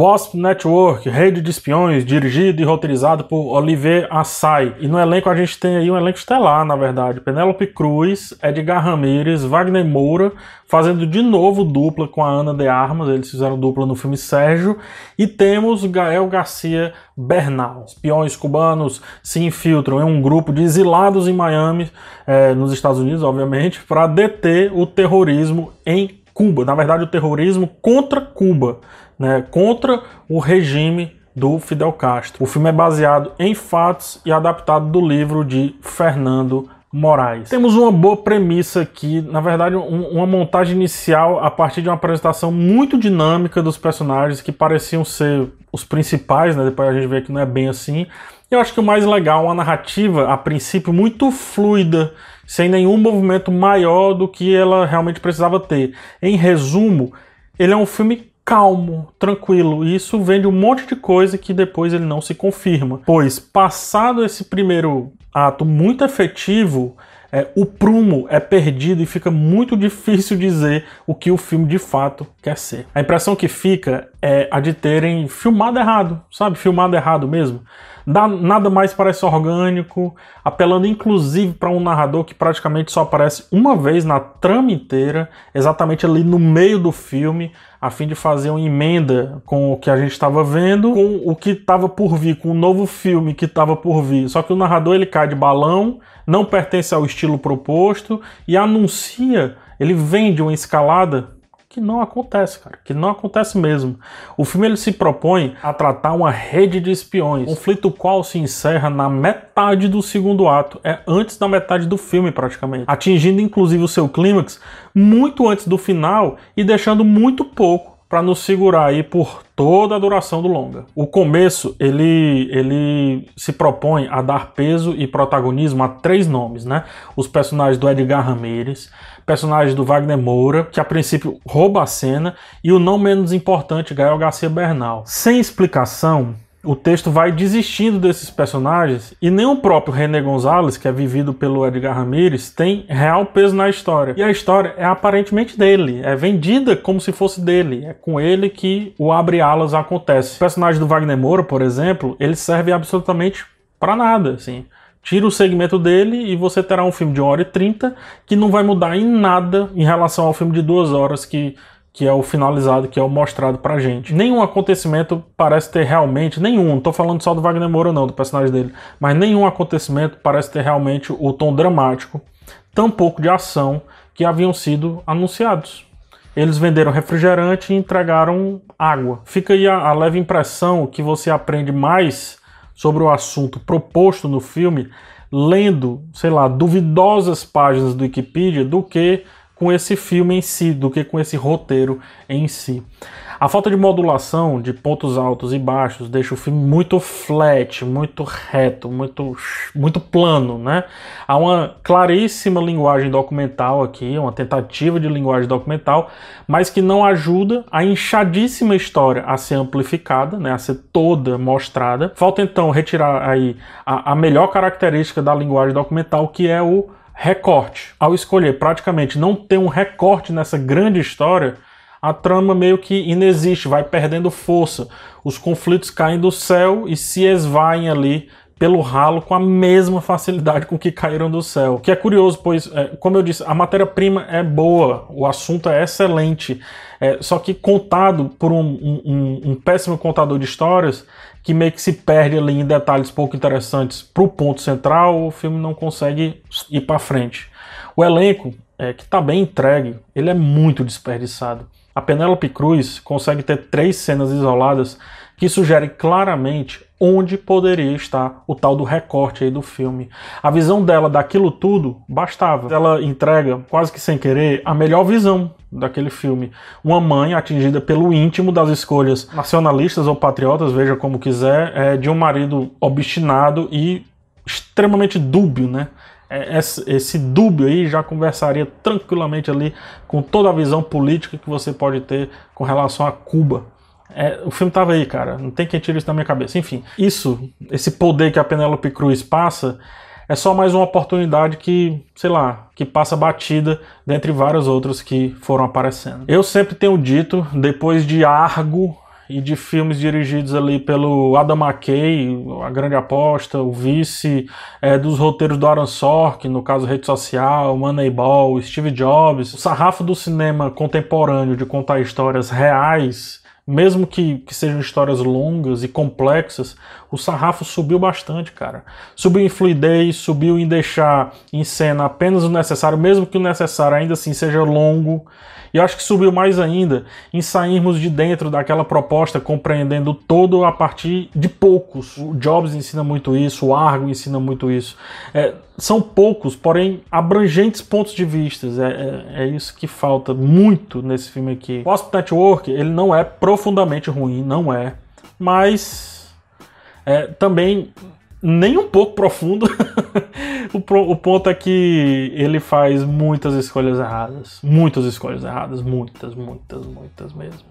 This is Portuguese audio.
Wasp Network, rede de espiões, dirigido e roteirizado por Olivier Assay. E no elenco a gente tem aí um elenco estelar, na verdade. Penélope Cruz, Edgar Ramirez, Wagner Moura, fazendo de novo dupla com a Ana de Armas, eles fizeram dupla no filme Sérgio. E temos Gael Garcia Bernal. Espiões cubanos se infiltram em um grupo de exilados em Miami, eh, nos Estados Unidos, obviamente, para deter o terrorismo em Cuba. Na verdade, o terrorismo contra Cuba né, contra o regime do Fidel Castro. O filme é baseado em fatos e adaptado do livro de Fernando Temos uma boa premissa aqui, na verdade, um, uma montagem inicial a partir de uma apresentação muito dinâmica dos personagens que pareciam ser os principais, né? Depois a gente vê que não é bem assim. Eu acho que o mais legal, uma narrativa, a princípio, muito fluida, sem nenhum movimento maior do que ela realmente precisava ter. Em resumo, ele é um filme calmo, tranquilo. E isso vem de um monte de coisa que depois ele não se confirma. Pois, passado esse primeiro ato muito efetivo, é, o prumo é perdido e fica muito difícil dizer o que o filme de fato quer ser. A impressão que fica é a de terem filmado errado, sabe? Filmado errado mesmo nada mais parece orgânico, apelando inclusive para um narrador que praticamente só aparece uma vez na trama inteira, exatamente ali no meio do filme, a fim de fazer uma emenda com o que a gente estava vendo, com o que estava por vir, com o novo filme que estava por vir. Só que o narrador ele cai de balão, não pertence ao estilo proposto e anuncia, ele vende uma escalada que não acontece, cara, que não acontece mesmo. O filme ele se propõe a tratar uma rede de espiões, conflito qual se encerra na metade do segundo ato, é antes da metade do filme praticamente, atingindo inclusive o seu clímax muito antes do final e deixando muito pouco para nos segurar aí por toda a duração do longa. O começo ele ele se propõe a dar peso e protagonismo a três nomes, né? Os personagens do Edgar Ramirez, personagem do Wagner Moura, que a princípio rouba a cena, e o não menos importante, Gael Garcia Bernal. Sem explicação, o texto vai desistindo desses personagens e nem o próprio René Gonzalez, que é vivido pelo Edgar Ramirez, tem real peso na história. E a história é aparentemente dele, é vendida como se fosse dele, é com ele que o abre alas acontece. O personagem do Wagner Moura, por exemplo, ele serve absolutamente para nada, assim. Tira o segmento dele e você terá um filme de 1 hora e 30 que não vai mudar em nada em relação ao filme de 2 horas que, que é o finalizado, que é o mostrado pra gente. Nenhum acontecimento parece ter realmente, nenhum, não tô falando só do Wagner Moura não, do personagem dele, mas nenhum acontecimento parece ter realmente o tom dramático, tampouco de ação que haviam sido anunciados. Eles venderam refrigerante e entregaram água. Fica aí a, a leve impressão que você aprende mais sobre o assunto proposto no filme lendo, sei lá, duvidosas páginas do Wikipedia do que com esse filme em si, do que com esse roteiro em si. A falta de modulação de pontos altos e baixos deixa o filme muito flat, muito reto, muito, muito plano, né? Há uma claríssima linguagem documental aqui, uma tentativa de linguagem documental, mas que não ajuda a inchadíssima história a ser amplificada, né? A ser toda mostrada. Falta então retirar aí a, a melhor característica da linguagem documental, que é o recorte. Ao escolher praticamente não ter um recorte nessa grande história, a trama meio que inexiste, vai perdendo força. Os conflitos caem do céu e se esvaem ali pelo ralo com a mesma facilidade com que caíram do céu. Que é curioso, pois, é, como eu disse, a matéria-prima é boa, o assunto é excelente, é, só que contado por um, um, um, péssimo contador de histórias, que meio que se perde ali em detalhes pouco interessantes para o ponto central, o filme não consegue ir para frente. O elenco, é, que está bem entregue, ele é muito desperdiçado. A Penélope Cruz consegue ter três cenas isoladas que sugerem claramente onde poderia estar o tal do recorte aí do filme. A visão dela daquilo tudo bastava. Ela entrega, quase que sem querer, a melhor visão daquele filme. Uma mãe atingida pelo íntimo das escolhas nacionalistas ou patriotas, veja como quiser, é, de um marido obstinado e extremamente dúbio, né? É, esse dúbio aí já conversaria tranquilamente ali com toda a visão política que você pode ter com relação a Cuba. É, o filme tava aí, cara. Não tem quem tire isso da minha cabeça. Enfim, isso, esse poder que a Penélope Cruz passa, é só mais uma oportunidade que, sei lá, que passa batida dentre várias outras que foram aparecendo. Eu sempre tenho dito, depois de Argo e de filmes dirigidos ali pelo Adam McKay, A Grande Aposta, o vice é, dos roteiros do Aaron Sorkin, no caso Rede Social, Moneyball, Steve Jobs, o sarrafo do cinema contemporâneo de contar histórias reais mesmo que, que, sejam histórias longas e complexas, o sarrafo subiu bastante, cara. Subiu em fluidez, subiu em deixar em cena apenas o necessário, mesmo que o necessário ainda assim seja longo. E eu acho que subiu mais ainda em sairmos de dentro daquela proposta, compreendendo todo a partir de poucos. O Jobs ensina muito isso, o Argo ensina muito isso. É, são poucos, porém abrangentes pontos de vista. É, é, é, isso que falta muito nesse filme aqui. O Hospital Network, ele não é profundamente ruim, não é. Mas é, também nem um pouco profundo. o, o, ponto é que ele faz muitas escolhas erradas. Muitas escolhas erradas. Muitas, muitas, muitas mesmo.